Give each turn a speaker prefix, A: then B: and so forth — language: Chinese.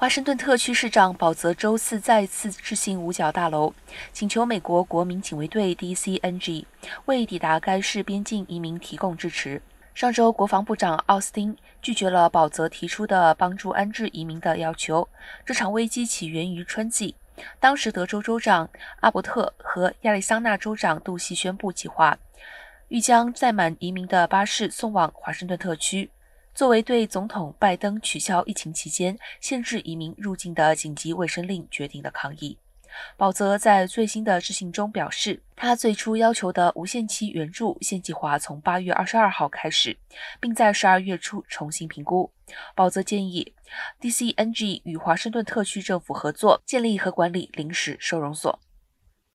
A: 华盛顿特区市长保泽周四再次致信五角大楼，请求美国国民警卫队 （DCNG） 为抵达该市边境移民提供支持。上周，国防部长奥斯汀拒绝了保泽提出的帮助安置移民的要求。这场危机起源于春季，当时德州州长阿伯特和亚利桑那州长杜西宣布计划，欲将载满移民的巴士送往华盛顿特区。作为对总统拜登取消疫情期间限制移民入境的紧急卫生令决定的抗议，保泽在最新的致信中表示，他最初要求的无限期援助现计划从八月二十二号开始，并在十二月初重新评估。保泽建议 DCNG 与华盛顿特区政府合作，建立和管理临时收容所。